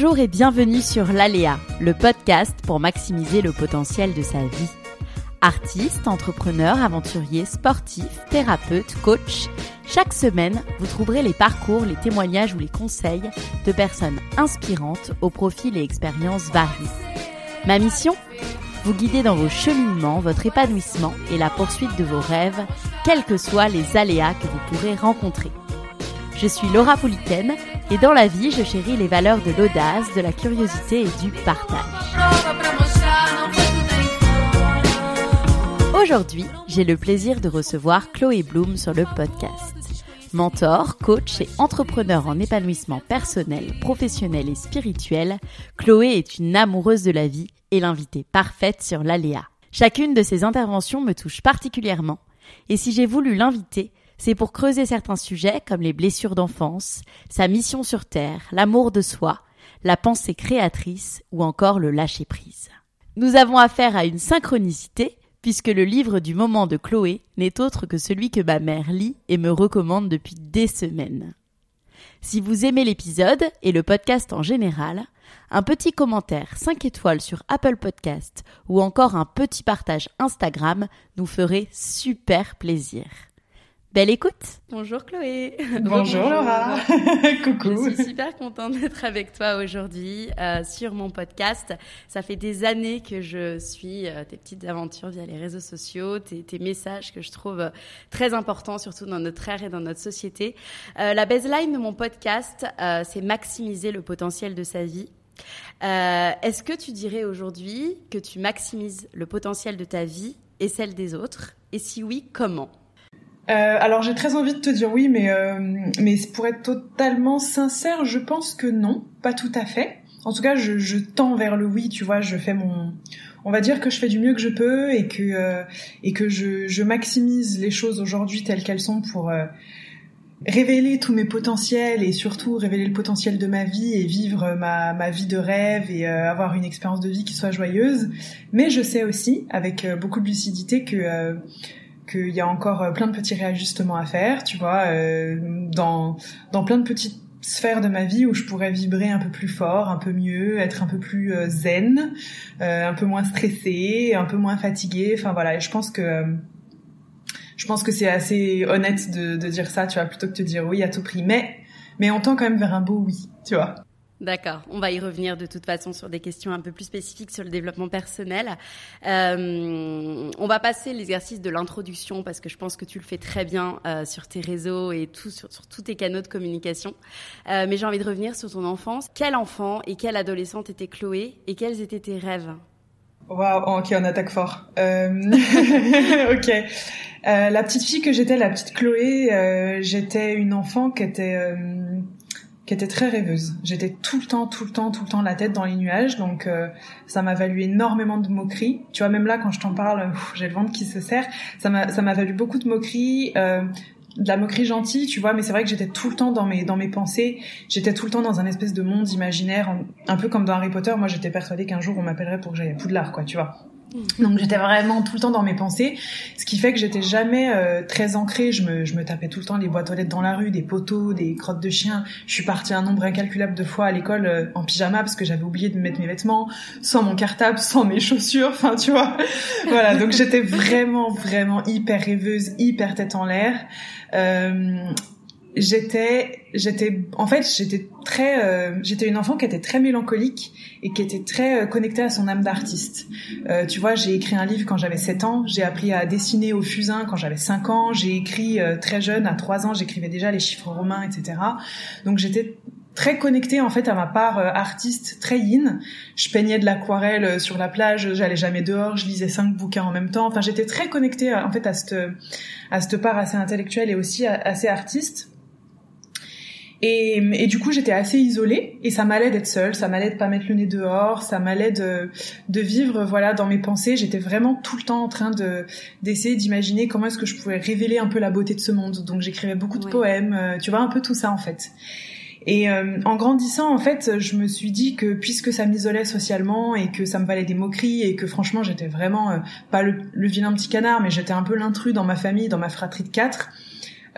Bonjour et bienvenue sur l'Aléa, le podcast pour maximiser le potentiel de sa vie. Artiste, entrepreneur, aventurier, sportif, thérapeute, coach, chaque semaine, vous trouverez les parcours, les témoignages ou les conseils de personnes inspirantes aux profils et expériences variés. Ma mission? Vous guider dans vos cheminements, votre épanouissement et la poursuite de vos rêves, quels que soient les aléas que vous pourrez rencontrer. Je suis Laura Pouliken et dans la vie, je chéris les valeurs de l'audace, de la curiosité et du partage. Aujourd'hui, j'ai le plaisir de recevoir Chloé Bloom sur le podcast. Mentor, coach et entrepreneur en épanouissement personnel, professionnel et spirituel, Chloé est une amoureuse de la vie et l'invitée parfaite sur l'aléa. Chacune de ses interventions me touche particulièrement et si j'ai voulu l'inviter, c'est pour creuser certains sujets comme les blessures d'enfance, sa mission sur Terre, l'amour de soi, la pensée créatrice ou encore le lâcher-prise. Nous avons affaire à une synchronicité puisque le livre du moment de Chloé n'est autre que celui que ma mère lit et me recommande depuis des semaines. Si vous aimez l'épisode et le podcast en général, un petit commentaire 5 étoiles sur Apple Podcast ou encore un petit partage Instagram nous ferait super plaisir. Belle écoute. Bonjour Chloé. Bonjour Laura. Coucou. Je suis super contente d'être avec toi aujourd'hui euh, sur mon podcast. Ça fait des années que je suis euh, tes petites aventures via les réseaux sociaux, tes, tes, messages que je trouve euh, très importants, surtout dans notre ère et dans notre société. Euh, la baseline de mon podcast, euh, c'est maximiser le potentiel de sa vie. Euh, Est-ce que tu dirais aujourd'hui que tu maximises le potentiel de ta vie et celle des autres? Et si oui, comment? Euh, alors j'ai très envie de te dire oui, mais euh, mais pour être totalement sincère, je pense que non, pas tout à fait. En tout cas, je, je tends vers le oui. Tu vois, je fais mon, on va dire que je fais du mieux que je peux et que euh, et que je, je maximise les choses aujourd'hui telles qu'elles sont pour euh, révéler tous mes potentiels et surtout révéler le potentiel de ma vie et vivre ma, ma vie de rêve et euh, avoir une expérience de vie qui soit joyeuse. Mais je sais aussi, avec euh, beaucoup de lucidité, que euh, qu'il y a encore plein de petits réajustements à faire, tu vois, euh, dans dans plein de petites sphères de ma vie où je pourrais vibrer un peu plus fort, un peu mieux, être un peu plus euh, zen, euh, un peu moins stressée, un peu moins fatiguée. Enfin voilà, je pense que je pense que c'est assez honnête de, de dire ça, tu vois, plutôt que de dire oui à tout prix. Mais mais on tend quand même vers un beau oui, tu vois. D'accord, on va y revenir de toute façon sur des questions un peu plus spécifiques sur le développement personnel. Euh, on va passer l'exercice de l'introduction parce que je pense que tu le fais très bien euh, sur tes réseaux et tout, sur, tous tes canaux de communication. Euh, mais j'ai envie de revenir sur ton enfance. Quel enfant et quelle adolescente était Chloé et quels étaient tes rêves? Waouh, ok, on attaque fort. Ok. La petite fille que j'étais, la petite Chloé, j'étais une enfant qui était qui était très rêveuse. J'étais tout le temps, tout le temps, tout le temps la tête dans les nuages, donc euh, ça m'a valu énormément de moqueries. Tu vois, même là, quand je t'en parle, j'ai le ventre qui se serre. Ça m'a, valu beaucoup de moqueries. Euh, de la moquerie gentille, tu vois, mais c'est vrai que j'étais tout le temps dans mes dans mes pensées, j'étais tout le temps dans un espèce de monde imaginaire, un peu comme dans Harry Potter. Moi, j'étais persuadée qu'un jour on m'appellerait pour que j'aille à Poudlard, quoi, tu vois. Donc j'étais vraiment tout le temps dans mes pensées, ce qui fait que j'étais jamais euh, très ancrée. Je me, je me tapais tout le temps les boîtes aux lettres dans la rue, des poteaux, des crottes de chiens. Je suis partie un nombre incalculable de fois à l'école euh, en pyjama parce que j'avais oublié de mettre mes vêtements, sans mon cartable, sans mes chaussures. Enfin tu vois, voilà. Donc j'étais vraiment vraiment hyper rêveuse, hyper tête en l'air. Euh, j'étais j'étais en fait j'étais très euh, j'étais une enfant qui était très mélancolique et qui était très euh, connectée à son âme d'artiste euh, tu vois j'ai écrit un livre quand j'avais 7 ans j'ai appris à dessiner au fusain quand j'avais 5 ans j'ai écrit euh, très jeune à 3 ans j'écrivais déjà les chiffres romains etc donc j'étais très connectée en fait à ma part artiste très yin. Je peignais de l'aquarelle sur la plage, j'allais jamais dehors, je lisais cinq bouquins en même temps. Enfin, j'étais très connectée en fait à cette à cette part assez intellectuelle et aussi assez artiste. Et, et, du coup, j'étais assez isolée et ça m'allait d'être seule, ça m'allait de pas mettre le nez dehors, ça m'allait de, de vivre voilà dans mes pensées. J'étais vraiment tout le temps en train de d'essayer d'imaginer comment est-ce que je pouvais révéler un peu la beauté de ce monde. Donc j'écrivais beaucoup de poèmes, euh, tu vois un peu tout ça en fait. Et euh, en grandissant, en fait, je me suis dit que puisque ça m'isolait socialement et que ça me valait des moqueries et que franchement j'étais vraiment euh, pas le, le, vilain petit canard, mais j'étais un peu l'intrus dans ma famille, dans ma fratrie de quatre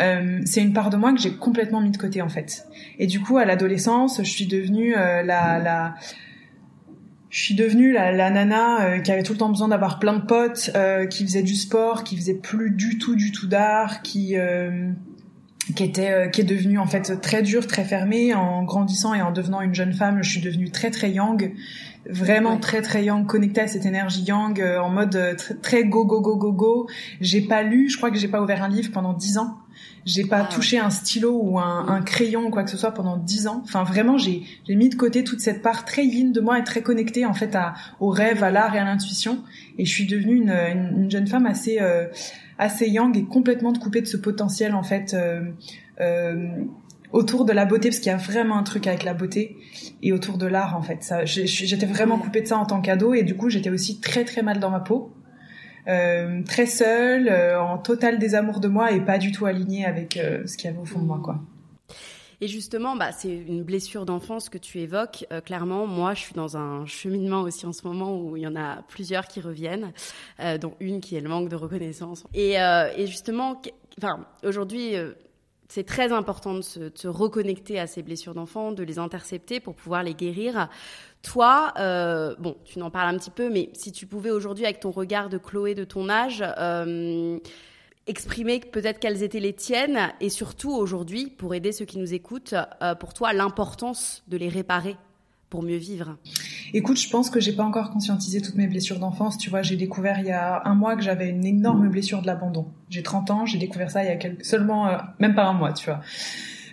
euh, c'est une part de moi que j'ai complètement mis de côté en fait. Et du coup, à l'adolescence, je suis devenue euh, la, la je suis devenue la, la nana euh, qui avait tout le temps besoin d'avoir plein de potes, qui faisait du sport, qui faisait plus du tout du tout d'art, qui qui était qui est devenue en fait très dure, très fermée en grandissant et en devenant une jeune femme, je suis devenue très très yang, vraiment très très yang, connectée à cette énergie yang en mode très, très go go go go go. J'ai pas lu, je crois que j'ai pas ouvert un livre pendant dix ans. J'ai pas ah touché un stylo ou un, un, crayon ou quoi que ce soit pendant dix ans. Enfin, vraiment, j'ai mis de côté toute cette part très yin de moi et très connectée en fait à, au rêve, à l'art et à l'intuition. Et je suis devenue une, une, jeune femme assez euh, assez yang et complètement coupée de ce potentiel en fait. Euh, euh, autour de la beauté parce qu'il y a vraiment un truc avec la beauté et autour de l'art en fait ça j'étais vraiment coupée de ça en tant qu'ado et du coup j'étais aussi très très mal dans ma peau euh, très seule, euh, en total désamour de moi et pas du tout alignée avec euh, ce qu'il y avait au fond de moi, quoi. Et justement, bah, c'est une blessure d'enfance que tu évoques. clairement, moi, je suis dans un cheminement aussi en ce moment où il y en a plusieurs qui reviennent, dont une qui est le manque de reconnaissance. Et, et justement, enfin, aujourd'hui, c'est très important de se, de se, reconnecter à ces blessures d'enfants, de les intercepter pour pouvoir les guérir. Toi, euh, bon, tu n'en parles un petit peu, mais si tu pouvais aujourd'hui, avec ton regard de Chloé de ton âge, euh, exprimer peut-être quelles étaient les tiennes, et surtout aujourd'hui, pour aider ceux qui nous écoutent, euh, pour toi, l'importance de les réparer pour mieux vivre Écoute, je pense que j'ai pas encore conscientisé toutes mes blessures d'enfance. Tu vois, j'ai découvert il y a un mois que j'avais une énorme blessure de l'abandon. J'ai 30 ans, j'ai découvert ça il y a seulement, même pas un mois, tu vois.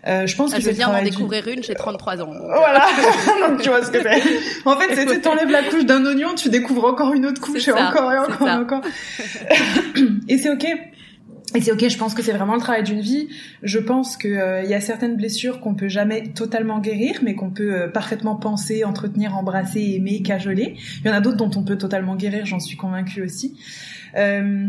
Euh, je pense ah, que je viens d'en découvrir une, j'ai 33 ans. Voilà, donc tu vois ce que c'est. En fait, c'est tu t'enlèves la couche d'un oignon, tu découvres encore une autre couche et encore et encore et encore. et c'est ok. Et c'est ok, je pense que c'est vraiment le travail d'une vie. Je pense qu'il euh, y a certaines blessures qu'on peut jamais totalement guérir, mais qu'on peut euh, parfaitement penser, entretenir, embrasser, aimer, cajoler. Il y en a d'autres dont on peut totalement guérir, j'en suis convaincue aussi. Euh,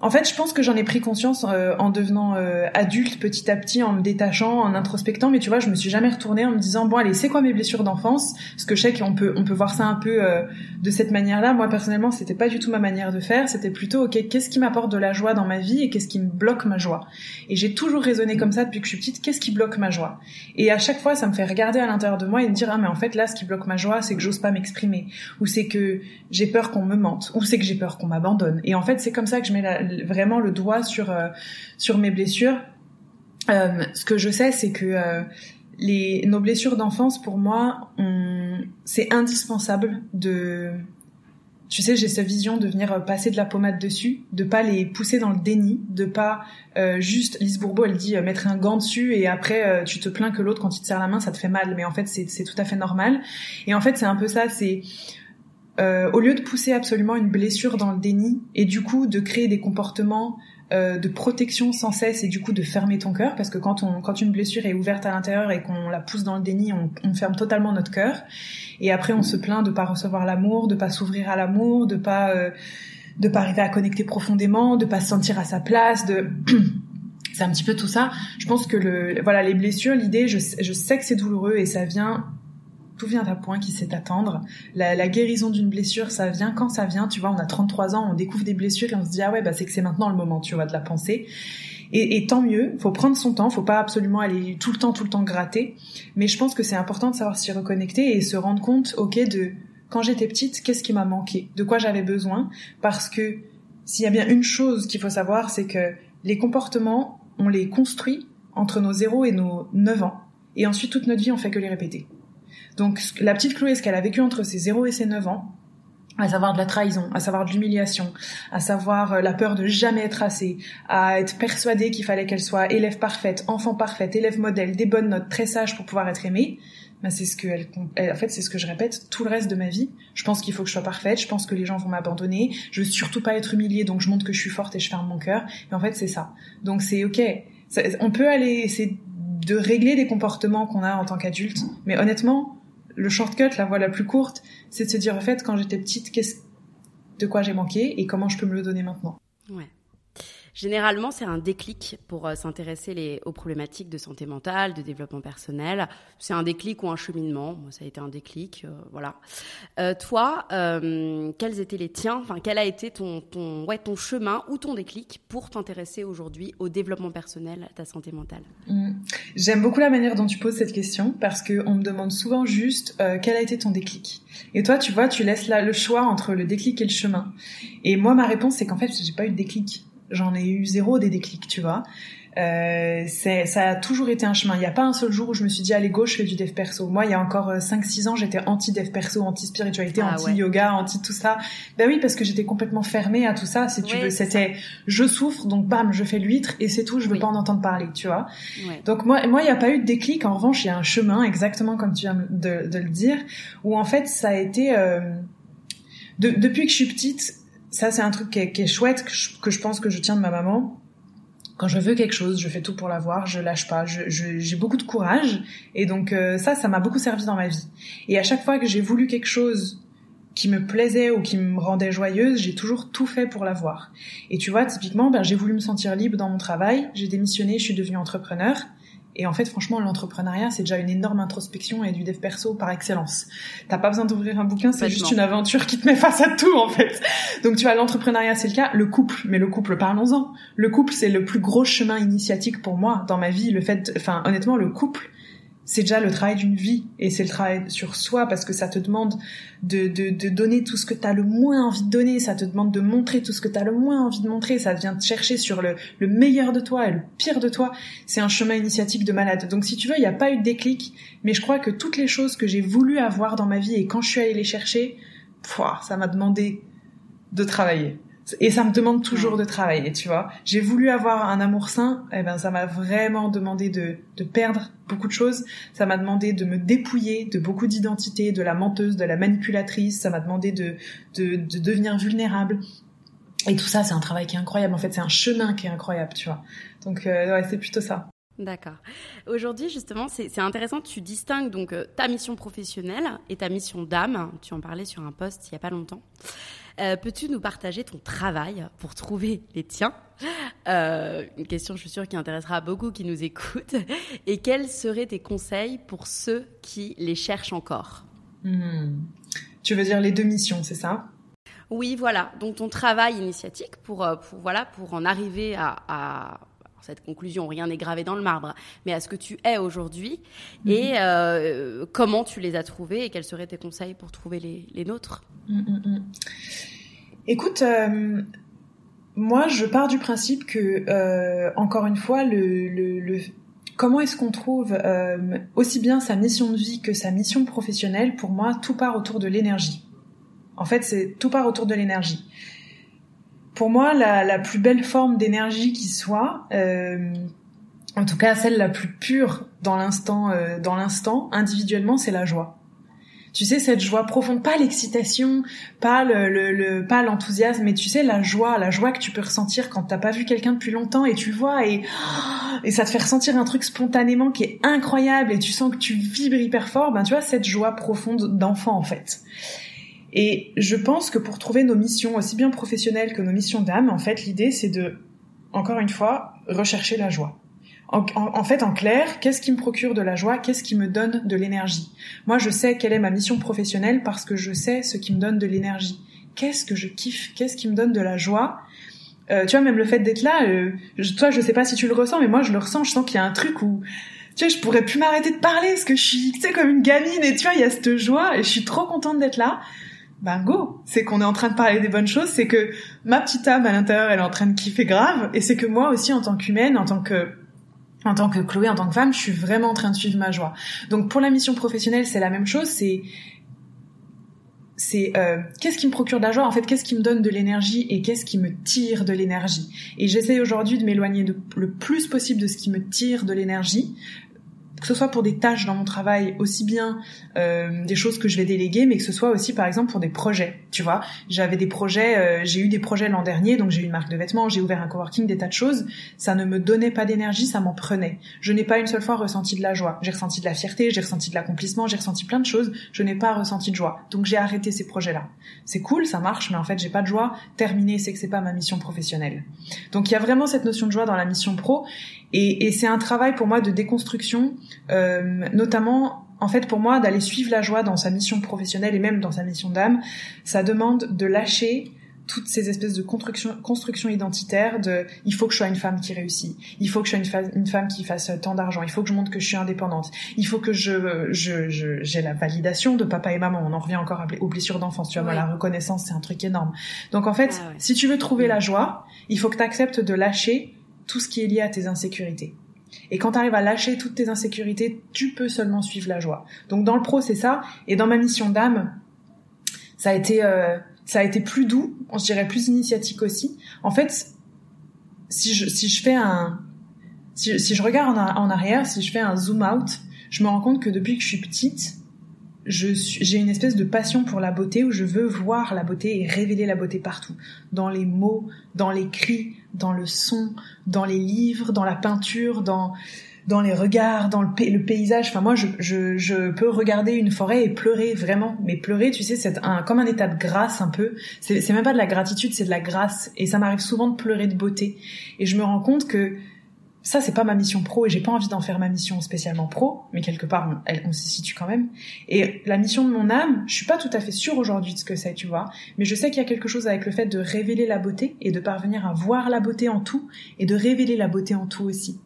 en fait, je pense que j'en ai pris conscience euh, en devenant euh, adulte petit à petit, en me détachant, en introspectant. Mais tu vois, je me suis jamais retournée en me disant bon allez, c'est quoi mes blessures d'enfance? Parce que je sais qu'on peut on peut voir ça un peu euh, de cette manière-là. Moi personnellement, c'était pas du tout ma manière de faire. C'était plutôt ok, qu'est-ce qui m'apporte de la joie dans ma vie et qu'est-ce qui me bloque ma joie? Et j'ai toujours raisonné comme ça depuis que je suis petite. Qu'est-ce qui bloque ma joie? Et à chaque fois, ça me fait regarder à l'intérieur de moi et me dire ah mais en fait là, ce qui bloque ma joie, c'est que j'ose pas m'exprimer, ou c'est que j'ai peur qu'on me mente, ou c'est que j'ai peur qu'on m'abandonne. Et en fait, c'est comme ça que je mets la, vraiment le doigt sur euh, sur mes blessures. Euh, ce que je sais, c'est que euh, les nos blessures d'enfance, pour moi, c'est indispensable de tu sais, j'ai cette vision de venir passer de la pommade dessus, de pas les pousser dans le déni, de pas juste. Lise Bourbeau, elle dit mettre un gant dessus et après tu te plains que l'autre quand il te serre la main, ça te fait mal. Mais en fait, c'est tout à fait normal. Et en fait, c'est un peu ça. C'est euh, au lieu de pousser absolument une blessure dans le déni et du coup de créer des comportements euh, de protection sans cesse et du coup de fermer ton cœur parce que quand on quand une blessure est ouverte à l'intérieur et qu'on la pousse dans le déni on, on, ferme totalement notre cœur. Et après on se plaint de pas recevoir l'amour de pas s'ouvrir à l'amour de pas euh, de pas arriver à connecter profondément de pas se sentir à sa place de c'est un petit peu tout ça. Je pense que le voilà les blessures l'idée je, je sais que c'est douloureux et ça vient tout vient à point qui sait attendre. La, guérison d'une blessure, ça vient quand ça vient. Tu vois, on a 33 ans, on découvre des blessures et on se dit ah ouais, bah c'est que c'est maintenant le moment, tu vois, de la penser. Et, et, tant mieux, faut prendre son temps, faut pas absolument aller tout le temps, tout le temps gratter. Mais je pense que c'est important de savoir s'y reconnecter et se rendre compte, ok, de quand j'étais petite, qu'est-ce qui m'a manqué, de quoi j'avais besoin, parce que s'il y a bien une chose qu'il faut savoir, c'est que les comportements, on les construit entre nos 0 et nos 9 ans, et ensuite toute notre vie, on fait que les répéter. Donc la petite Chloé, ce qu'elle a vécu entre ses 0 et ses 9 ans, à savoir de la trahison, à savoir de l'humiliation, à savoir euh, la peur de jamais être assez, à être persuadée qu'il fallait qu'elle soit élève parfaite, enfant parfaite, élève modèle, des bonnes notes, très sage pour pouvoir être aimée. Ben c'est ce que elle, en fait c'est ce que je répète tout le reste de ma vie. Je pense qu'il faut que je sois parfaite, je pense que les gens vont m'abandonner, je veux surtout pas être humiliée donc je montre que je suis forte et je ferme mon cœur. Et en fait c'est ça. Donc c'est ok. on peut aller, c'est de régler des comportements qu'on a en tant qu'adulte, mais honnêtement le shortcut, la voie la plus courte, c'est de se dire en fait quand j'étais petite, qu'est-ce de quoi j'ai manqué et comment je peux me le donner maintenant. Ouais. Généralement, c'est un déclic pour euh, s'intéresser aux problématiques de santé mentale, de développement personnel. C'est un déclic ou un cheminement. Moi, ça a été un déclic, euh, voilà. Euh, toi, quels étaient les tiens Enfin, quel a été ton, ouais, ton chemin ou ton déclic pour t'intéresser aujourd'hui au développement personnel, ta santé mentale? Mmh. J'aime beaucoup la manière dont tu poses cette question parce qu'on me demande souvent juste quel a été ton déclic? Et toi, tu vois, tu laisses le choix entre le déclic et le chemin. Et moi, ma réponse, c'est qu'en fait, j'ai pas eu de déclic j'en ai eu zéro des déclics, tu vois. Euh, c'est, ça a toujours été un chemin. Il n'y a pas un seul jour où je me suis dit allez gauche, je fais du dev perso. Moi, il y a encore 5-6 euh, ans, j'étais anti dev perso, anti spiritualité, ah anti yoga, anti tout ça. Ben oui, parce que j'étais complètement fermée à tout ça. Si tu veux, c'était je souffre, donc bam, je fais l'huître et c'est tout. Je veux pas en entendre parler, tu vois. Donc moi, moi, il n'y a pas eu de déclic. En revanche, il y a un chemin, exactement comme tu viens de, de le dire, où en fait, ça a été euh, de, depuis que je suis petite ça c'est un truc qui est, chouette que je, pense que je tiens de ma maman quand je veux quelque chose, je fais tout pour l'avoir, je lâche pas, j'ai beaucoup de courage et donc euh, ça, ça m'a beaucoup servi dans ma vie. Et à chaque fois que j'ai voulu quelque chose qui me plaisait ou qui me rendait joyeuse, j'ai toujours tout fait pour l'avoir. Et tu vois, typiquement, ben, j'ai voulu me sentir libre dans mon travail, j'ai démissionné, je suis devenue entrepreneur. Et en fait, franchement, l'entrepreneuriat, c'est déjà une énorme introspection et du dev perso par excellence. T'as pas besoin d'ouvrir un bouquin, c'est juste une aventure qui te met face à tout, en fait. Donc, tu vois, l'entrepreneuriat, c'est le cas. Le couple, mais le couple, parlons-en. Le couple, c'est le plus gros chemin initiatique pour moi dans ma vie. Le fait, enfin, honnêtement, le couple, c'est déjà le travail d'une vie et c'est le travail sur soi parce que ça te demande de, de, de donner tout ce que tu as le moins envie de donner, ça te demande de montrer tout ce que tu as le moins envie de montrer, ça vient te chercher sur le, le meilleur de toi et le pire de toi. C'est un chemin initiatique de malade. Donc si tu veux, il n'y a pas eu de déclic, mais je crois que toutes les choses que j'ai voulu avoir dans ma vie et quand je suis allée les chercher, ça m'a demandé de travailler. Et ça me demande toujours de travailler, tu vois. J'ai voulu avoir un amour sain, et eh ben ça m'a vraiment demandé de, de perdre beaucoup de choses. Ça m'a demandé de me dépouiller de beaucoup d'identités, de la menteuse, de la manipulatrice. Ça m'a demandé de, de, de devenir vulnérable. Et tout ça, c'est un travail qui est incroyable. En fait, c'est un chemin qui est incroyable, tu vois. Donc, euh, ouais, c'est plutôt ça. D'accord. Aujourd'hui, justement, c'est intéressant. Tu distingues donc euh, ta mission professionnelle et ta mission d'âme. Tu en parlais sur un post il y a pas longtemps. Euh, peux-tu nous partager ton travail pour trouver les tiens euh, Une question, je suis sûre, qui intéressera beaucoup qui nous écoutent. Et quels seraient tes conseils pour ceux qui les cherchent encore hmm. Tu veux dire les deux missions, c'est ça? Oui, voilà. Donc ton travail initiatique pour, euh, pour, voilà, pour en arriver à, cette conclusion, rien n'est gravé dans le marbre, mais à ce que tu es aujourd'hui mhm. et comment tu les as trouvés et quels seraient tes conseils pour trouver les, les nôtres? Mm, mm, mm. Écoute, euh, moi je pars du principe que, euh, encore une fois, le, comment est-ce qu'on trouve euh, aussi bien sa mission de vie que sa mission professionnelle Pour moi, tout part autour de l'énergie. En fait, c'est tout part autour de l'énergie. Pour moi, la, plus belle forme d'énergie qui soit, en tout cas celle la plus pure dans l'instant, dans l'instant, individuellement, c'est la joie tu sais cette joie profonde, pas l'excitation, pas le, le, pas l'enthousiasme, mais tu sais la joie, la joie que tu peux ressentir quand t'as pas vu quelqu'un depuis longtemps et tu le vois et et ça te fait ressentir un truc spontanément qui est incroyable et tu sens que tu vibres hyper fort. Ben tu vois cette joie profonde d'enfant en fait. Et je pense que pour trouver nos missions aussi bien professionnelles que nos missions d'âme, en fait l'idée c'est de encore une fois rechercher la joie en, fait, en clair, qu'est-ce qui me procure de la joie Qu'est-ce qui me donne de l'énergie? Moi, je sais quelle est ma mission professionnelle parce que je sais ce qui me donne de l'énergie. Qu'est-ce que je kiffe? Qu'est-ce qui me donne de la joie? Euh, Tu vois, même le fait d'être là, euh, je, toi, je sais pas si tu le ressens, mais moi, je le ressens. Je sens qu'il y a un truc où, tu sais, je pourrais plus m'arrêter de parler parce que je suis, tu sais, comme une gamine et tu vois, il y a cette joie et je suis trop contente d'être là. Ben go, c'est qu'on est en train de parler des bonnes choses, c'est que ma petite âme à l'intérieur, elle est en train de kiffer grave, et c'est que moi aussi, en tant qu'humaine, en tant que en tant que Chloé, en tant que femme, je suis vraiment en train de suivre ma joie. Donc pour la mission professionnelle, c'est la même chose. C'est c'est euh, qu'est-ce qui me procure de la joie? En fait qu'est-ce qui me donne de l'énergie et qu'est-ce qui me tire de l'énergie? Et j'essaie aujourd'hui de m'éloigner le plus possible de ce qui me tire de l'énergie que ce soit pour des tâches dans mon travail, aussi bien euh, des choses que je vais déléguer, mais que ce soit aussi par exemple pour des projets. Tu vois, j'avais des projets, euh, j'ai eu des projets l'an dernier, donc j'ai eu une marque de vêtements, j'ai ouvert un coworking, des tas de choses. Ça ne me donnait pas d'énergie, ça m'en prenait. Je n'ai pas une seule fois ressenti de la joie. J'ai ressenti de la fierté, j'ai ressenti de l'accomplissement, j'ai ressenti plein de choses. Je n'ai pas ressenti de joie. Donc j'ai arrêté ces projets-là. C'est cool, ça marche, mais en fait j'ai pas de joie. Terminé, c'est que c'est pas ma mission professionnelle. Donc il y a vraiment cette notion de joie dans la mission pro. Et, et c'est un travail pour moi de déconstruction, euh, notamment en fait pour moi d'aller suivre la joie dans sa mission professionnelle et même dans sa mission d'âme, ça demande de lâcher toutes ces espèces de construction, construction identitaire de il faut que je sois une femme qui réussit, il faut que je sois une, une femme qui fasse tant d'argent, il faut que je montre que je suis indépendante, il faut que je j'ai je, j'ai la validation de papa et maman. On en revient encore aux blessures d'enfance, tu vois, la reconnaissance c'est un truc énorme. Donc en fait, ah si tu veux trouver la joie, il faut que tu acceptes de lâcher tout ce qui est lié à tes insécurités. Et quand tu arrives à lâcher toutes tes insécurités, tu peux seulement suivre la joie. Donc dans le pro, c'est ça. Et dans ma mission d'âme, ça a été euh, ça a été plus doux, on se dirait plus initiatique aussi. En fait, si je si je fais un si, si je regarde en, arrière, si je fais un zoom out, je me rends compte que depuis que je suis petite, j'ai une espèce de passion pour la beauté où je veux voir la beauté et révéler la beauté partout. Dans les mots, dans les cris, dans le son, dans les livres, dans la peinture, dans, dans les regards, dans le, paysage. Enfin, moi, je, je, je, peux regarder une forêt et pleurer vraiment. Mais pleurer, tu sais, c'est un, comme un état de grâce un peu. C'est même pas de la gratitude, c'est de la grâce. Et ça m'arrive souvent de pleurer de beauté. Et je me rends compte que ça c'est pas ma mission pro et j'ai pas envie d'en faire ma mission spécialement pro, mais quelque part on, elle, on s'y situe quand même. Et la mission de mon âme, je suis pas tout à fait sûre aujourd'hui de ce que c'est, tu vois, mais je sais qu'il y a quelque chose avec le fait de révéler la beauté et de parvenir à voir la beauté en tout et de révéler la beauté en tout aussi.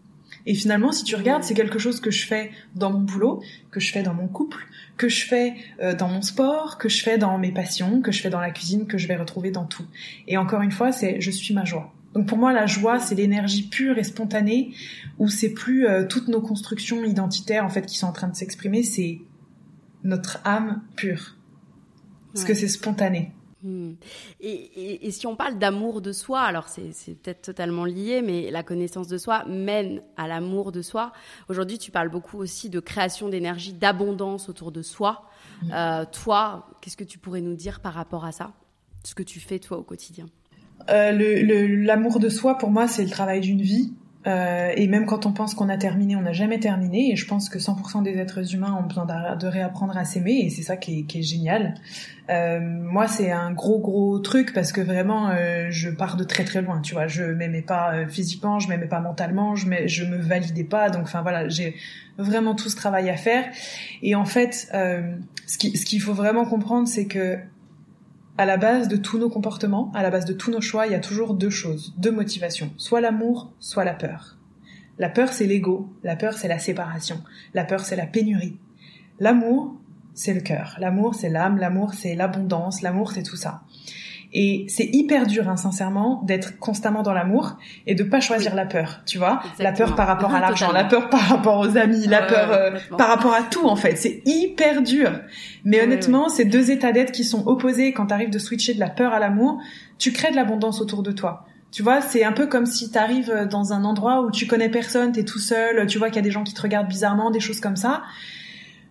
Et finalement, si tu regardes, c'est quelque chose que je fais dans mon boulot, que je fais dans mon couple, que je fais euh, dans mon sport, que je fais dans mes passions, que je fais dans la cuisine, que je vais retrouver dans tout. Et encore une fois, c'est je suis ma joie. Donc pour moi, la joie, c'est l'énergie pure et spontanée, où c'est plus euh, toutes nos constructions identitaires en fait qui sont en train de s'exprimer, c'est notre âme pure, parce que c'est spontané. Hmm. Et, et, si on parle d'amour de soi, alors c'est peut-être totalement lié, mais la connaissance de soi mène à l'amour de soi. Aujourd'hui, tu parles beaucoup aussi de création d'énergie, d'abondance autour de soi. Hmm. Euh, toi, qu'est-ce que tu pourrais nous dire par rapport à ça? Ce que tu fais toi au quotidien? Euh, l'amour de soi, pour moi, c'est le travail d'une vie. Euh, et même quand on pense qu'on a terminé, on n'a jamais terminé. Et je pense que 100% des êtres humains ont besoin de réapprendre à s'aimer. Et c'est ça qui est, qui est génial. Euh, moi, c'est un gros gros truc parce que vraiment, euh, je pars de très très loin. Tu vois, je m'aimais pas euh, physiquement, je m'aimais pas mentalement, je, je me validais pas. Donc, enfin voilà, j'ai vraiment tout ce travail à faire. Et en fait, euh, ce qu'il ce qu'il faut vraiment comprendre, c'est que à la base de tous nos comportements, à la base de tous nos choix, il y a toujours deux choses, deux motivations, soit l'amour, soit la peur. La peur, c'est l'ego, la peur, c'est la séparation, la peur, c'est la pénurie. L'amour, c'est le cœur, l'amour, c'est l'âme, l'amour, c'est l'abondance, l'amour, c'est tout ça. Et c'est hyper dur, hein, sincèrement, d'être constamment dans l'amour et de pas choisir la peur, tu vois. La peur par rapport à l'argent, la peur par rapport aux amis, la peur euh, par rapport à tout, en fait. C'est hyper dur. Mais honnêtement, ces deux états d'être qui sont opposés quand t'arrives de switcher de la peur à l'amour, tu crées de l'abondance autour de toi. Tu vois, c'est un peu comme si t'arrives dans un endroit où tu connais personne, t'es tout seul, tu vois qu'il y a des gens qui te regardent bizarrement, des choses comme ça.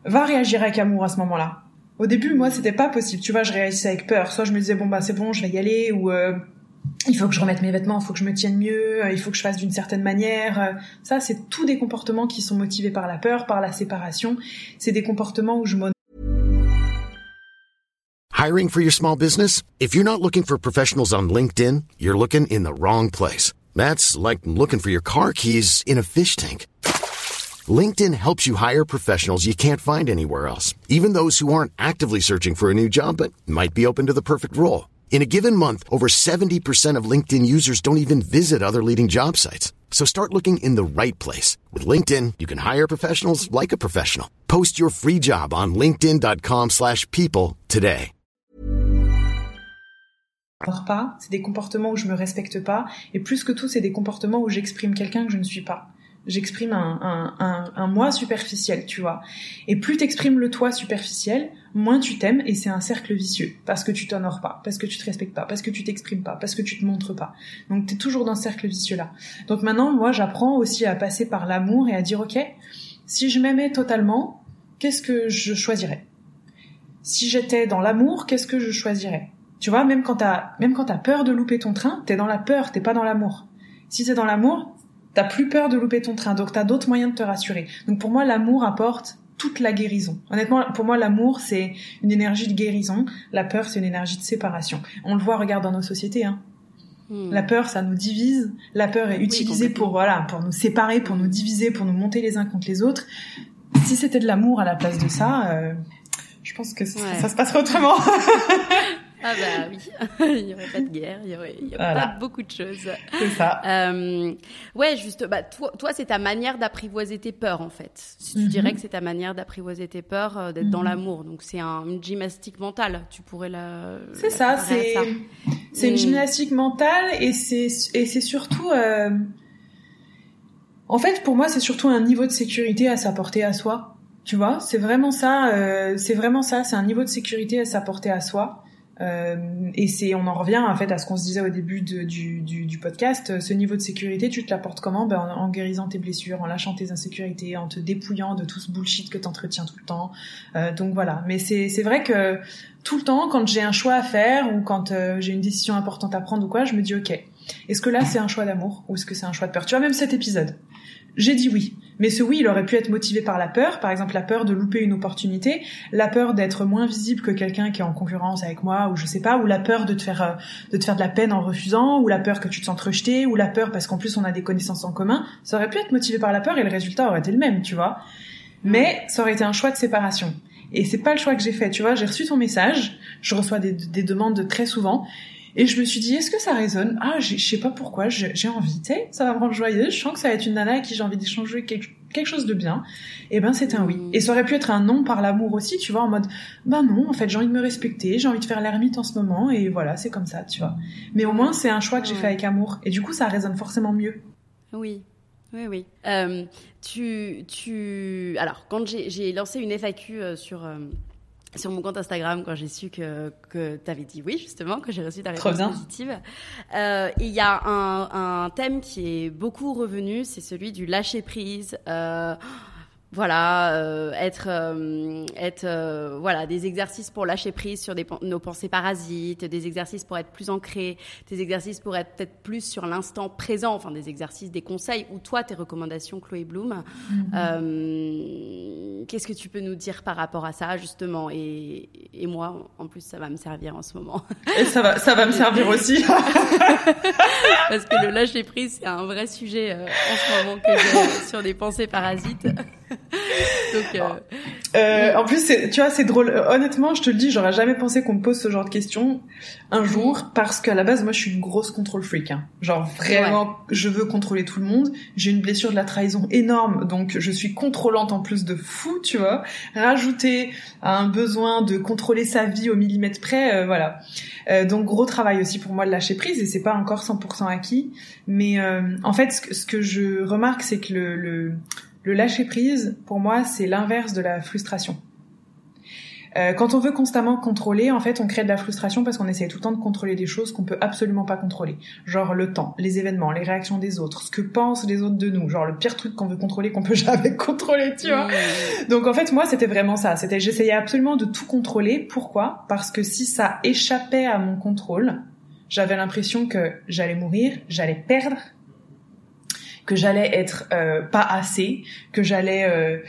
Va réagir avec amour à ce moment-là au début, moi, c'était pas possible. Tu vois, je réagissais avec peur. Soit je me disais bon bah c'est bon, je vais y aller, ou euh, il faut que je remette mes vêtements, il faut que je me tienne mieux, euh, il faut que je fasse d'une certaine manière. Euh, ça, c'est tous des comportements qui sont motivés par la peur, par la séparation. C'est des comportements où je Hiring for your small business? If you're not looking for professionals on LinkedIn, you're looking in the wrong place. That's like looking for your car keys in a fish tank. LinkedIn helps you hire professionals you can't find anywhere else, even those who aren't actively searching for a new job but might be open to the perfect role. In a given month, over 70% of LinkedIn users don't even visit other leading job sites. So start looking in the right place. With LinkedIn, you can hire professionals like a professional. Post your free job on linkedin.com slash people today. pas, c'est des comportements où je me respecte pas, et plus que tout, c'est des comportements où j'exprime quelqu'un que je ne suis pas. J'exprime un, moi superficiel, tu vois. Et plus t'exprimes le toi superficiel, moins tu t'aimes et c'est un cercle vicieux parce que tu t'honores pas, parce que tu te respectes pas, parce que tu t'exprimes pas, parce que tu te montres pas. Donc t'es toujours dans ce cercle vicieux là. Donc maintenant, moi, j'apprends aussi à passer par l'amour et à dire ok, si je m'aimais totalement, qu'est-ce que je choisirais? Si j'étais dans l'amour, qu'est-ce que je choisirais? Tu vois, même quand t'as même quand t'as peur de louper ton train, t'es dans la peur, t'es pas dans l'amour. Si t'es dans l'amour, t'as plus peur de louper ton train, donc t'as d'autres moyens de te rassurer. Donc pour moi, l'amour apporte toute la guérison. Honnêtement, pour moi, l'amour, c'est une énergie de guérison. La peur, c'est une énergie de séparation. On le voit, regarde, dans nos sociétés. Hein. Hmm. La peur, ça nous divise. La peur est utilisée pour voilà, pour nous séparer, pour nous diviser, pour nous monter les uns contre les autres. Si c'était de l'amour à la place de ça, euh, je pense que ça, ça se passerait autrement. Ah bah oui, il n'y aurait pas de guerre, il y aurait, y aurait pas beaucoup de choses. C'est ça. Euh, ouais, juste, bah toi, toi c'est ta manière d'apprivoiser tes peurs en fait. Si tu mhm. dirais que c'est ta manière d'apprivoiser tes peurs, euh, d'être dans mhm. l'amour, donc c'est un, une gymnastique mentale. Tu pourrais la. C'est ça, c'est c'est une mm. gymnastique mentale et c'est surtout. Euh... En fait, pour moi, c'est surtout un niveau de sécurité à s'apporter à soi. Tu vois, c'est vraiment ça. C'est vraiment ça. C'est un niveau de sécurité à s'apporter à soi. Euh, et c'est, on en revient en fait à ce qu'on se disait au début du, du, du, podcast. Ce niveau de sécurité, tu te l'apportes comment? Ben, en, en, guérissant tes blessures, en lâchant tes insécurités, en te dépouillant de tout ce bullshit que t'entretiens tout le temps. Euh, donc voilà. Mais c'est, c'est vrai que tout le temps, quand j'ai un choix à faire ou quand euh, j'ai une décision importante à prendre ou quoi, je me dis ok. Est-ce que là c'est un choix d'amour ou est-ce que c'est un choix de peur? Tu vois même cet épisode. J'ai dit oui. Mais ce oui, il aurait pu être motivé par la peur, par exemple la peur de louper une opportunité, la peur d'être moins visible que quelqu'un qui est en concurrence avec moi, ou je sais pas, ou la peur de te faire euh, de te faire de la peine en refusant, ou la peur que tu te sens rejeté, ou la peur parce qu'en plus on a des connaissances en commun. Ça aurait pu être motivé par la peur et le résultat aurait été le même, tu vois. Mais ça aurait été un choix de séparation. Et c'est pas le choix que j'ai fait, tu vois. J'ai reçu ton message, je reçois des, des demandes très souvent, et je me suis dit, est-ce que ça résonne? Ah, je sais pas pourquoi, j'ai envie, tu sais, ça va me rendre joyeuse. Je sens que ça va être une nana à qui j'ai envie d'échanger quelque, quelque, chose de bien. Et eh ben, c'est un oui. Et ça aurait pu être un non par l'amour aussi, tu vois, en mode, ben non, en fait, j'ai envie de me respecter, j'ai envie de faire l'ermite en ce moment, et voilà, c'est comme ça, tu vois. Mais au moins, c'est un choix que j'ai fait avec amour. Et du coup, ça résonne forcément mieux. Oui. Oui, oui. Euh, tu, tu, alors, quand j'ai lancé une FAQ euh, sur euh, sur mon compte Instagram quand j'ai su que, que tu avais dit oui, justement, que j'ai reçu ta réponse positive. Euh, il y a un, un, thème qui est beaucoup revenu, c'est celui du lâcher prise. Euh, voilà, euh, être, euh, être, euh, voilà, des exercices pour lâcher prise sur des, nos pensées parasites, des exercices pour être plus ancrés, des exercices pour être peut-être plus sur l'instant présent, enfin des exercices, des conseils, ou toi tes recommandations, Chloé Bloom. Mm-hmm. Qu'est-ce que tu peux nous dire par rapport à ça justement? Et, et, moi, en plus, ça va me servir en ce moment. Et ça va, ça va me servir aussi. Parce que le lâcher prise, c'est un vrai sujet en ce moment que j'ai sur des pensées parasites. Donc, euh... Euh, en plus, tu vois, c'est drôle. Honnêtement, je te le dis, j'aurais jamais pensé qu'on me pose ce genre de questions un jour, parce qu'à la base, moi, je suis une grosse contrôle freak. Hein. Genre vraiment, je veux contrôler tout le monde. J'ai une blessure de la trahison énorme, donc je suis contrôlante en plus de fou, tu vois. Rajouter un besoin de contrôler sa vie au millimètre près, euh, voilà. Euh, donc gros travail aussi pour moi de lâcher prise, et c'est pas encore 100% acquis. Mais euh, en fait, ce que, ce que je remarque, c'est que le, le le lâcher prise, pour moi, c'est l'inverse de la frustration. Euh, quand on veut constamment contrôler, en fait, on crée de la frustration parce qu'on essaie tout le temps de contrôler des choses qu'on peut absolument pas contrôler. Genre le temps, les événements, les réactions des autres, ce que pensent les autres de nous. Genre le pire truc qu'on veut contrôler qu'on peut jamais contrôler, tu vois. Donc en fait, moi, c'était vraiment ça. C'était, j'essayais absolument de tout contrôler. Pourquoi? Parce que si ça échappait à mon contrôle, j'avais l'impression que j'allais mourir, j'allais perdre que j'allais être euh, pas assez, que j'allais euh,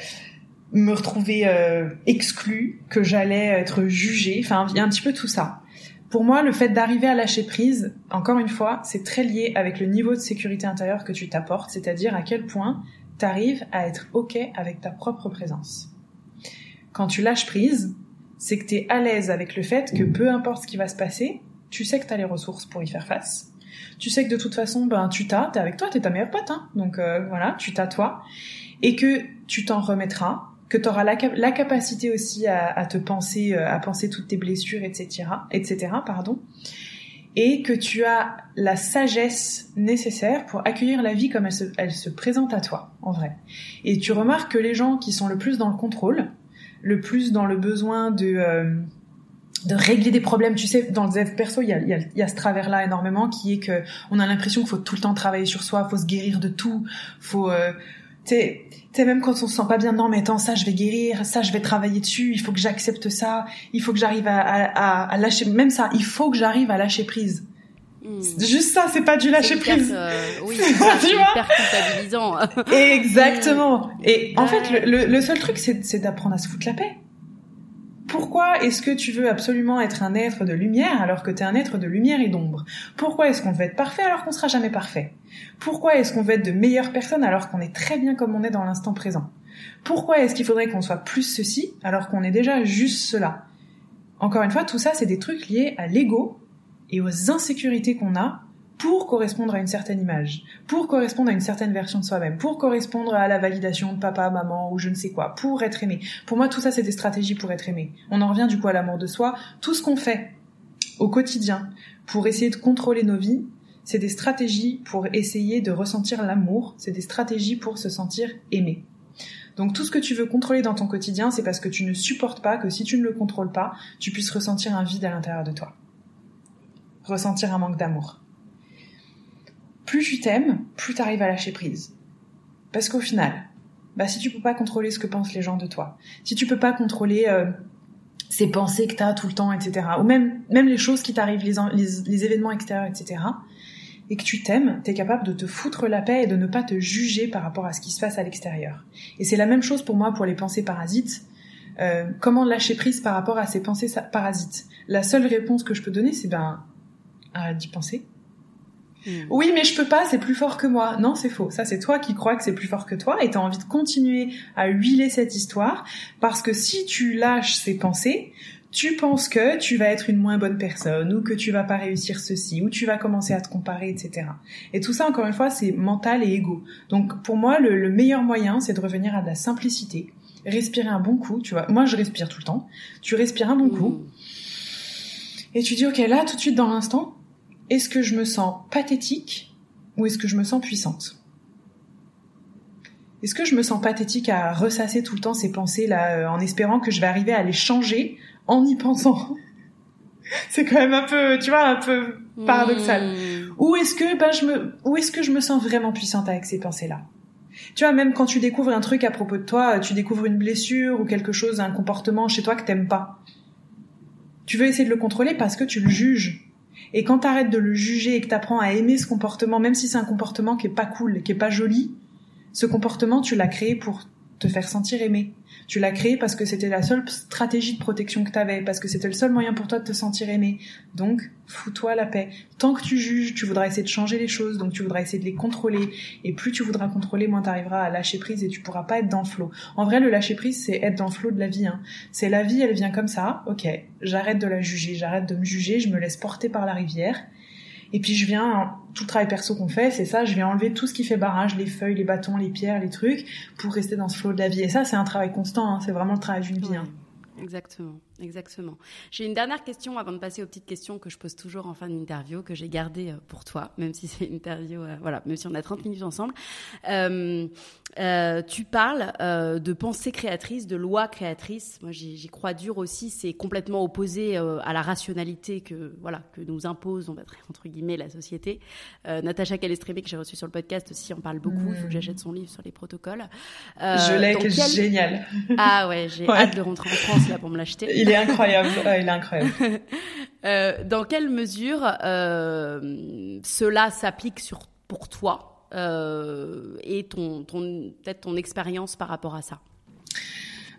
me retrouver euh, exclue, que j'allais être jugée. Enfin, il y a un petit peu tout ça. Pour moi, le fait d'arriver à lâcher prise, encore une fois, c'est très lié avec le niveau de sécurité intérieure que tu t'apportes, c'est-à-dire à quel point tu arrives à être OK avec ta propre présence. Quand tu lâches prise, c'est que tu es à l'aise avec le fait que peu importe ce qui va se passer, tu sais que tu as les ressources pour y faire face tu sais que de toute façon, ben tu t'as, t'es avec toi, t'es ta meilleure pote, hein. donc euh, voilà, tu t'as toi, et que tu t'en remettras, que tu auras la, la, capacité aussi à, te penser, euh, à penser toutes tes blessures, etc., etc., pardon, et que tu as la sagesse nécessaire pour accueillir la vie comme elle se, elle se présente à toi, en vrai. Et tu remarques que les gens qui sont le plus dans le contrôle, le plus dans le besoin de... Euh, de régler des problèmes. Tu sais, dans le dev perso, il y a, y, a, y a, ce travers-là énormément qui est que on a l'impression qu'il faut tout le temps travailler sur soi, faut se guérir de tout, faut, euh, tu sais, même quand on se sent pas bien, non mais attends, ça je vais guérir, ça je vais travailler dessus, il faut que j'accepte ça, il faut que j'arrive à, à, à, lâcher, même ça, il faut que j'arrive à lâcher prise. Hmm. Juste ça, c'est pas du lâcher prise. Euh, oui, c'est hyper culpabilisant. Exactement. Et en fait, le, le seul truc, c'est d'apprendre à se foutre la paix. Pourquoi est-ce que tu veux absolument être un être de lumière alors que tu es un être de lumière et d'ombre? Pourquoi est-ce qu'on veut être parfait alors qu'on sera jamais parfait? Pourquoi est-ce qu'on veut être de meilleures personnes alors qu'on est très bien comme on est dans l'instant présent? Pourquoi est-ce qu'il faudrait qu'on soit plus ceci alors qu'on est déjà juste cela? Encore une fois, tout ça, c'est des trucs liés à l'ego et aux insécurités qu'on a pour correspondre à une certaine image, pour correspondre à une certaine version de soi-même, pour correspondre à la validation de papa, maman ou je ne sais quoi, pour être aimé. Pour moi, tout ça, c'est des stratégies pour être aimé. On en revient du coup à l'amour de soi. Tout ce qu'on fait au quotidien pour essayer de contrôler nos vies, c'est des stratégies pour essayer de ressentir l'amour, c'est des stratégies pour se sentir aimé. Donc tout ce que tu veux contrôler dans ton quotidien, c'est parce que tu ne supportes pas que si tu ne le contrôles pas, tu puisses ressentir un vide à l'intérieur de toi. Ressentir un manque d'amour plus tu t'aimes, plus tu arrives à lâcher prise. Parce qu'au final, bah si tu peux pas contrôler ce que pensent les gens de toi, si tu peux pas contrôler euh, ces pensées que tu as tout le temps, etc., ou même les choses qui t'arrivent, les, événements extérieurs, etc., et que tu t'aimes, tu es capable de te foutre la paix et de ne pas te juger par rapport à ce qui se passe à l'extérieur. Et c'est la même chose pour moi pour les pensées parasites. Euh, comment lâcher prise par rapport à ces pensées parasites? La seule réponse que je peux donner, c'est ben arrête d'y penser, Hmm. Oui, mais je peux pas, c'est plus fort que moi. Non, c'est faux. Ça, c'est toi qui crois que c'est plus fort que toi et t'as envie de continuer à huiler cette histoire parce que si tu lâches ces pensées, tu penses que tu vas être une moins bonne personne ou que tu vas pas réussir ceci ou tu vas commencer à te comparer, etc. Et tout ça, encore une fois, c'est mental et égo. Donc, pour moi, le, meilleur moyen, c'est de revenir à de la simplicité, respirer un bon coup, tu vois. Moi, je respire tout le temps. Tu respires un bon coup. Hmm. Et tu dis, ok, là, tout de suite dans l'instant, est-ce que je me sens pathétique ou est-ce que je me sens puissante? Est-ce que je me sens pathétique à ressasser tout le temps ces pensées là euh, en espérant que je vais arriver à les changer en y pensant? C'est quand même un peu, tu vois, un peu paradoxal. Hmm. Ou est-ce que ben je me ou est-ce que je me sens vraiment puissante avec ces pensées là tu vois, même quand tu découvres un truc à propos de toi, tu découvres une blessure ou quelque chose, un comportement chez toi que t'aimes pas. Tu veux essayer de le contrôler parce que tu le juges. Et quand t'arrêtes de le juger et que t'apprends à aimer ce comportement, même si c'est un comportement qui est pas cool, qui est pas joli, ce comportement, tu l'as créé pour te faire sentir aimé. Tu l'as créé parce que c'était la seule stratégie de protection que tu avais, parce que c'était le seul moyen pour toi de te sentir aimé. Donc, fous-toi la paix. Tant que tu juges, tu voudras essayer de changer les choses, donc tu voudras essayer de les contrôler. Et plus tu voudras contrôler, moins tu arriveras à lâcher prise et tu pourras pas être dans le flot. En vrai, le lâcher prise, c'est être dans le flot de la vie. Hein. C'est la vie, elle vient comme ça. Ok, j'arrête de la juger, j'arrête de me juger, je me laisse porter par la rivière. Et puis je viens, tout le travail perso qu'on fait, c'est ça, je viens enlever tout ce qui fait barrage, les feuilles, les bâtons, les pierres, les trucs, pour rester dans ce flot de la vie. Et ça, c'est un travail constant, hein, c'est vraiment le travail d'une vie. Hein. Exactement, exactement. J'ai une dernière question avant de passer aux petites questions que je pose toujours en fin d'interview, que j'ai gardée euh, pour toi, même si c'est une interview, euh, voilà, même si on a 30 minutes ensemble. Euh, euh, tu parles euh, de pensée créatrice, de loi créatrice. Moi, j'y crois dur aussi. C'est complètement opposé à la rationalité que voilà que nous impose, on va dire entre guillemets, la société. Natacha Calestrémé, que j'ai reçue sur le podcast aussi, en parle beaucoup. Il faut que j'achète son livre sur les protocoles. Je l'ai, quel... génial. Ah ouais, j'ai hâte de rentrer en France là pour me l'acheter. Il est incroyable. il est incroyable. dans quelle mesure cela s'applique pour toi euh, et peut-être ton expérience par rapport à ça?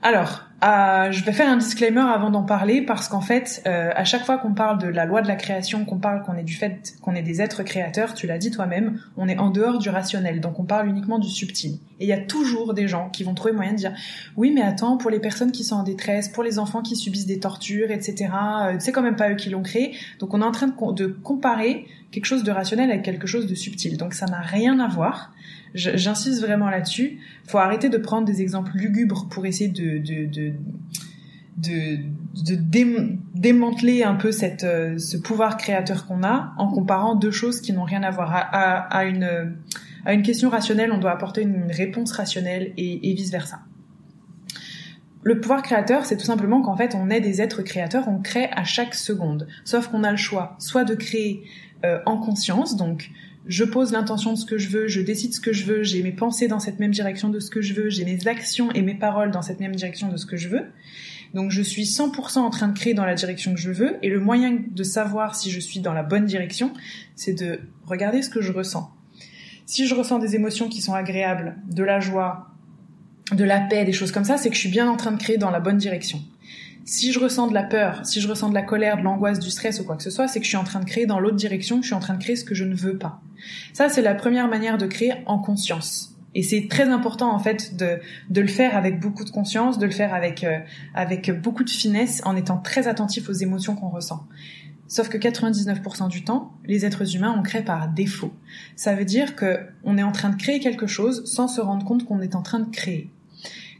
Alors, euh, je vais faire un disclaimer avant d'en parler parce qu'en fait, euh, à chaque fois qu'on parle de la loi de la création, qu'on parle qu'on est du fait qu'on est des êtres créateurs, tu l'as dit toi-même, on est en dehors du rationnel, donc on parle uniquement du subtil. Et il y a toujours des gens qui vont trouver moyen de dire oui, mais attends, pour les personnes qui sont en détresse, pour les enfants qui subissent des tortures, etc. Euh, c'est quand même pas eux qui l'ont créé. Donc on est en train de, de comparer quelque chose de rationnel avec quelque chose de subtil. Donc ça n'a rien à voir. J'insiste vraiment là-dessus. Faut arrêter de prendre des exemples lugubres pour essayer de, de, de, de de démanteler un peu cette, euh, ce pouvoir créateur qu'on a en comparant deux choses qui n'ont rien à voir. À, une, à une question rationnelle, on doit apporter une, réponse rationnelle et, et vice-versa. Le pouvoir créateur, c'est tout simplement qu'en fait, on est des êtres créateurs, on crée à chaque seconde. Sauf qu'on a le choix, soit de créer euh, en conscience, donc je pose l'intention de ce que je veux, je décide ce que je veux, j'ai mes pensées dans cette même direction de ce que je veux, j'ai mes actions et mes paroles dans cette même direction de ce que je veux. Donc je suis 100% en train de créer dans la direction que je veux et le moyen de savoir si je suis dans la bonne direction, c'est de regarder ce que je ressens. Si je ressens des émotions qui sont agréables, de la joie, de la paix, des choses comme ça, c'est que je suis bien en train de créer dans la bonne direction. Si je ressens de la peur, si je ressens de la colère, de l'angoisse, du stress ou quoi que ce soit, c'est que je suis en train de créer dans l'autre direction, je suis en train de créer ce que je ne veux pas. Ça, c'est la première manière de créer en conscience. Et c'est très important en fait de, de le faire avec beaucoup de conscience, de le faire avec euh, avec beaucoup de finesse, en étant très attentif aux émotions qu'on ressent. Sauf que 99% du temps, les êtres humains on crée par défaut. Ça veut dire que on est en train de créer quelque chose sans se rendre compte qu'on est en train de créer.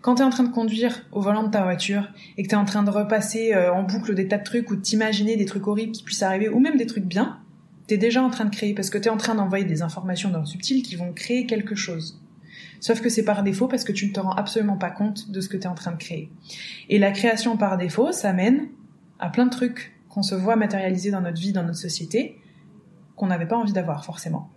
Quand tu en train de conduire au volant de ta voiture et que tu en train de repasser euh, en boucle des tas de trucs ou t'imaginer des trucs horribles qui puissent arriver ou même des trucs bien, tu es déjà en train de créer parce que tu es en train d'envoyer des informations dans le subtil qui vont créer quelque chose. Sauf que c'est par défaut parce que tu ne te rends absolument pas compte de ce que tu es en train de créer. Et la création par défaut, ça mène à plein de trucs qu'on se voit matérialiser dans notre vie, dans notre société, qu'on n'avait pas envie d'avoir forcément.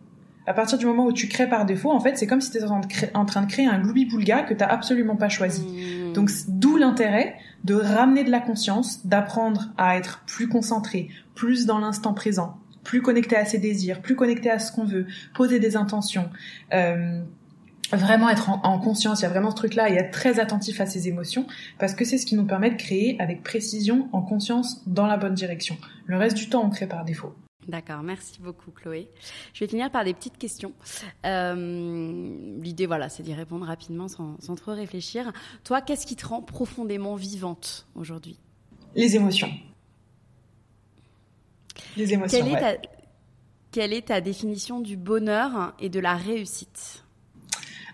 À partir du moment où tu crées par défaut, en fait, c'est comme si tu étais en train de créer un gloubi-boulga que tu absolument pas choisi. Mmh. Donc, d'où l'intérêt de ramener de la conscience, d'apprendre à être plus concentré, plus dans l'instant présent, plus connecté à ses désirs, plus connecté à ce qu'on veut, poser des intentions, euh, vraiment être en, conscience, il y a vraiment ce truc-là et être très attentif à ses émotions parce que c'est ce qui nous permet de créer avec précision, en conscience, dans la bonne direction. Le reste du temps, on crée par défaut. D'accord, merci beaucoup Chloé. Je vais finir par des petites questions. Euh, L'idée, voilà, c'est d'y répondre rapidement sans, sans, trop réfléchir. Toi, qu'est-ce qui te rend profondément vivante aujourd'hui? Les émotions. Les émotions. Quelle, est ta, quelle est ta définition du bonheur et de la réussite?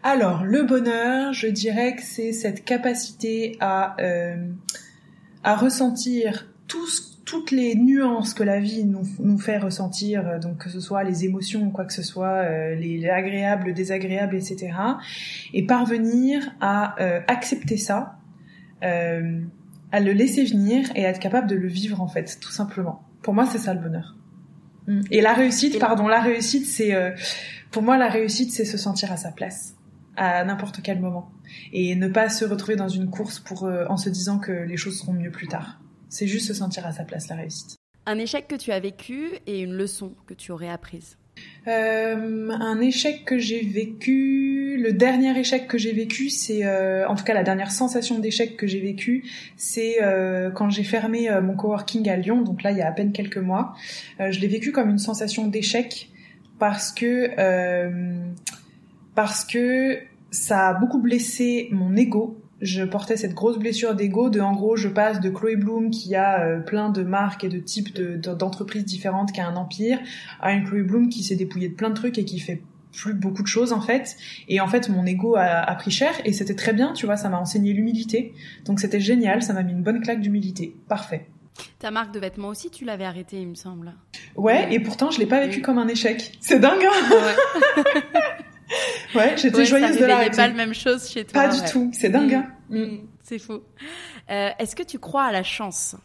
Alors, le bonheur, je dirais que c'est cette capacité à, euh, à ressentir toutes les nuances que la vie nous, nous, fait ressentir, euh, donc que ce soit les émotions ou quoi que ce soit, euh, les, agréables, désagréables, etc. Et parvenir à accepter ça, à le laisser venir et être capable de le vivre en fait, tout simplement. Pour moi, c'est ça le bonheur. Mm. Et la réussite, pardon, la réussite, c'est pour moi la réussite, c'est se sentir à sa place à n'importe quel moment et ne pas se retrouver dans une course pour euh, en se disant que les choses seront mieux plus tard. C'est juste se sentir à sa place la réussite. Un échec que tu as vécu et une leçon que tu aurais apprise. Euh, un échec que j'ai vécu, le dernier échec que j'ai vécu, c'est euh, en tout cas la dernière sensation d'échec que j'ai vécu, c'est quand j'ai fermé mon coworking à Lyon, donc là il y a à peine quelques mois. je l'ai vécu comme une sensation d'échec parce que parce que ça a beaucoup blessé mon ego. Je portais cette grosse blessure d'ego de, en gros, je passe de Chloé Bloom qui a euh, plein de marques et de types d'entreprises différentes, qui a un empire, à une Chloé Bloom qui s'est dépouillée de plein de trucs et qui fait plus beaucoup de choses en fait. Et en fait, mon ego a, a pris cher et c'était très bien, tu vois, ça m'a enseigné l'humilité. Donc c'était génial, ça m'a mis une bonne claque d'humilité. Parfait. Ta marque de vêtements aussi, tu l'avais arrêtée, il me semble. Ouais, et pourtant je l'ai pas vécu comme un échec. C'est dingue. Hein ouais. Ouais, j'étais joyeuse de l'arrêter. pas la même chose chez toi. Pas du tout, c'est dingue. Hein. Mm. Mm. C'est faux. Euh, Est-ce que tu crois à la chance?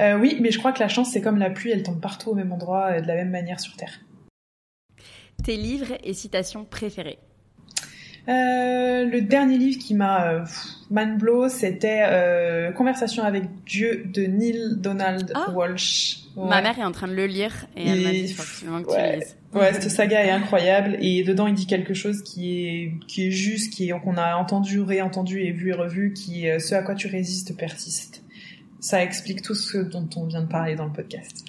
Euh, Oui, mais je crois que la chance, c'est comme la pluie, elle tombe partout au même endroit, euh, de la même manière sur Terre. Tes livres et citations préférées? Euh, le dernier livre qui m'a euh, c'était euh, Conversation avec Dieu de Neil Donald ah. Walsh. Ma mère est en train de le lire et elle m'a dit absolument que ouais. tu lises. Ouais, cette saga est incroyable et dedans il dit quelque chose qui est qui est juste, qui est qu'on a entendu, réentendu et vu et revu, qui est ce à quoi tu résistes persiste. Ça explique tout ce dont on vient de parler dans le podcast.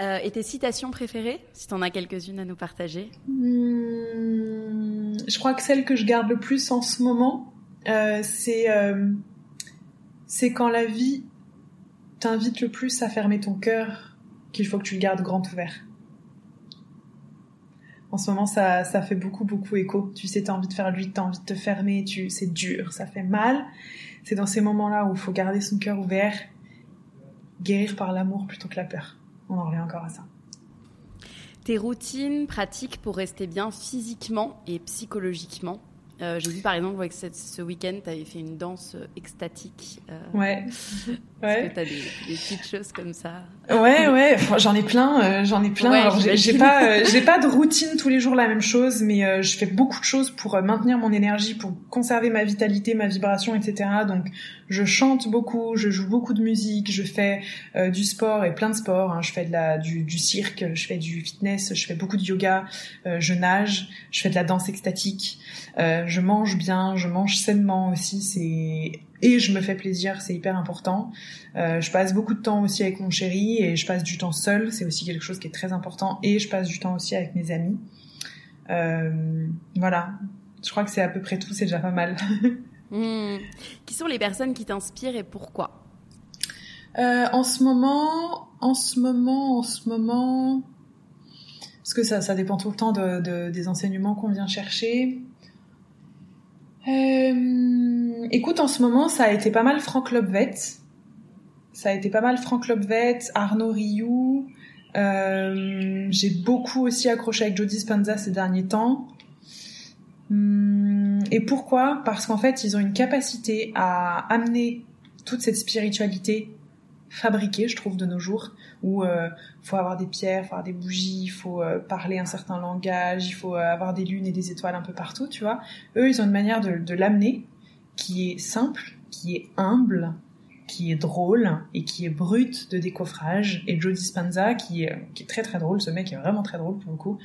Euh, et tes citations préférées, si tu en as quelques-unes à nous partager? Hmm, Je crois que celle que je garde le plus en ce moment, euh, c'est euh, c'est quand la vie t'invite le plus à fermer ton cœur qu'il faut que tu le gardes grand ouvert. En ce moment, ça, ça fait beaucoup, beaucoup écho. Tu sais, t'as envie de faire lui, t'as envie de te fermer, tu, c'est dur, ça fait mal. C'est dans ces moments-là où il faut garder son cœur ouvert, guérir par l'amour plutôt que la peur. On en revient encore à ça. Tes routines pratiques pour rester bien physiquement et psychologiquement euh, j'ai vu par exemple que ce week-end, tu avais fait une danse euh, extatique. Euh, ouais. ouais. que tu as des, petites choses comme ça. Ouais, ouais. j'en ai plein. j'en ai plein. Alors, j'ai pas, j'ai pas de routine tous les jours la même chose, mais je fais beaucoup de choses pour maintenir mon énergie, pour conserver ma vitalité, ma vibration, etc. Donc, je chante beaucoup, je joue beaucoup de musique, je fais du sport et plein de sports. Hein. Je fais de la, du, du, cirque, je fais du fitness, je fais beaucoup de yoga, je nage, je fais de la danse extatique. Euh, je mange bien, je mange sainement aussi, c'est et je me fais plaisir, c'est hyper important. Euh, je passe beaucoup de temps aussi avec mon chéri et je passe du temps seul, c'est aussi quelque chose qui est très important. Et je passe du temps aussi avec mes amis. Euh, voilà, je crois que c'est à peu près tout, c'est déjà pas mal. Hmm. Qui sont les personnes qui t'inspirent et pourquoi? En ce moment, en ce moment, en ce moment, parce que ça, ça dépend tout le temps de, des enseignements qu'on vient chercher. Euh, écoute, en ce moment, ça a été pas mal Franck Lobvet. Ça a été pas mal Franck Lobvet, Arnaud Rioux. Euh, j'ai beaucoup aussi accroché avec Jody Spanza ces derniers temps. Hum, et pourquoi? Parce qu'en fait, ils ont une capacité à amener toute cette spiritualité fabriquée, je trouve, de nos jours, où euh, faut avoir des pierres, faut avoir des bougies, il faut euh, parler un certain langage, il faut euh, avoir des lunes et des étoiles un peu partout, tu vois. Eux, ils ont une manière de, l'amener qui est simple, qui est humble, qui est drôle et qui est brute de décoffrage. Et Joe Dispenza, qui est, très très drôle, ce mec est vraiment très drôle pour le coup,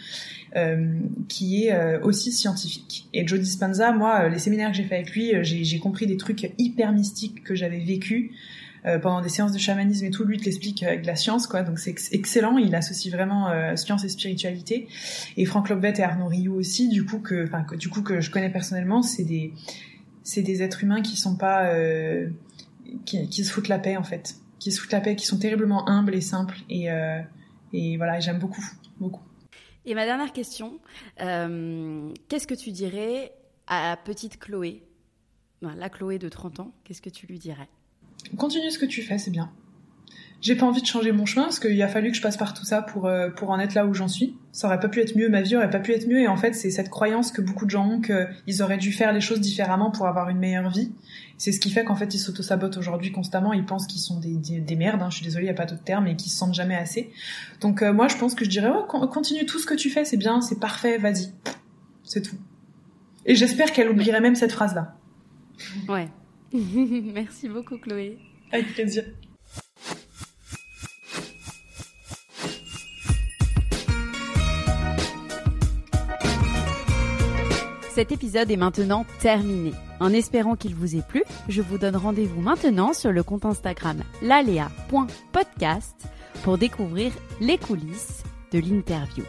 euh, qui est aussi scientifique. Et Joe Dispenza, moi, les séminaires que j'ai fait avec lui, j'ai compris des trucs hyper mystiques que j'avais vécu pendant des séances de chamanisme et tout, lui te l'explique avec la science, quoi. Donc c'est excellent. Il associe vraiment euh, science et spiritualité. Et Franck Lobvet et Arnaud Rioux aussi, du coup que, enfin du coup que je connais personnellement, c'est des, c'est des êtres humains qui sont pas, euh, qui, se foutent la paix en fait, qui se foutent la paix, qui sont terriblement humbles et simples. Et, et voilà, j'aime beaucoup, beaucoup. Et ma dernière question, qu'est-ce que tu dirais à petite Chloé, la Chloé de 30 ans, qu'est-ce que tu lui dirais? Continue ce que tu fais, c'est bien. J'ai pas envie de changer mon chemin parce qu'il a fallu que je passe par tout ça pour euh, pour en être là où j'en suis. Ça aurait pas pu être mieux, ma vie aurait pas pu être mieux. Et en fait, c'est cette croyance que beaucoup de gens ont qu'ils auraient dû faire les choses différemment pour avoir une meilleure vie. C'est ce qui fait qu'en fait, ils s'auto-sabotent aujourd'hui constamment. Ils pensent qu'ils sont des, des, merdes. Hein. Je suis désolée, y a pas d'autre terme, et qu'ils se sentent jamais assez. Donc euh, moi, je pense que je dirais, ouais, continue tout ce que tu fais, c'est bien, c'est parfait, vas-y, c'est tout. Et j'espère qu'elle oublierait même cette phrase-là. Ouais. Merci beaucoup, Chloé. Avec plaisir. Cet épisode est maintenant terminé. En espérant qu'il vous ait plu, je vous donne rendez-vous maintenant sur le compte Instagram lalea.podcast pour découvrir les coulisses de l'interview.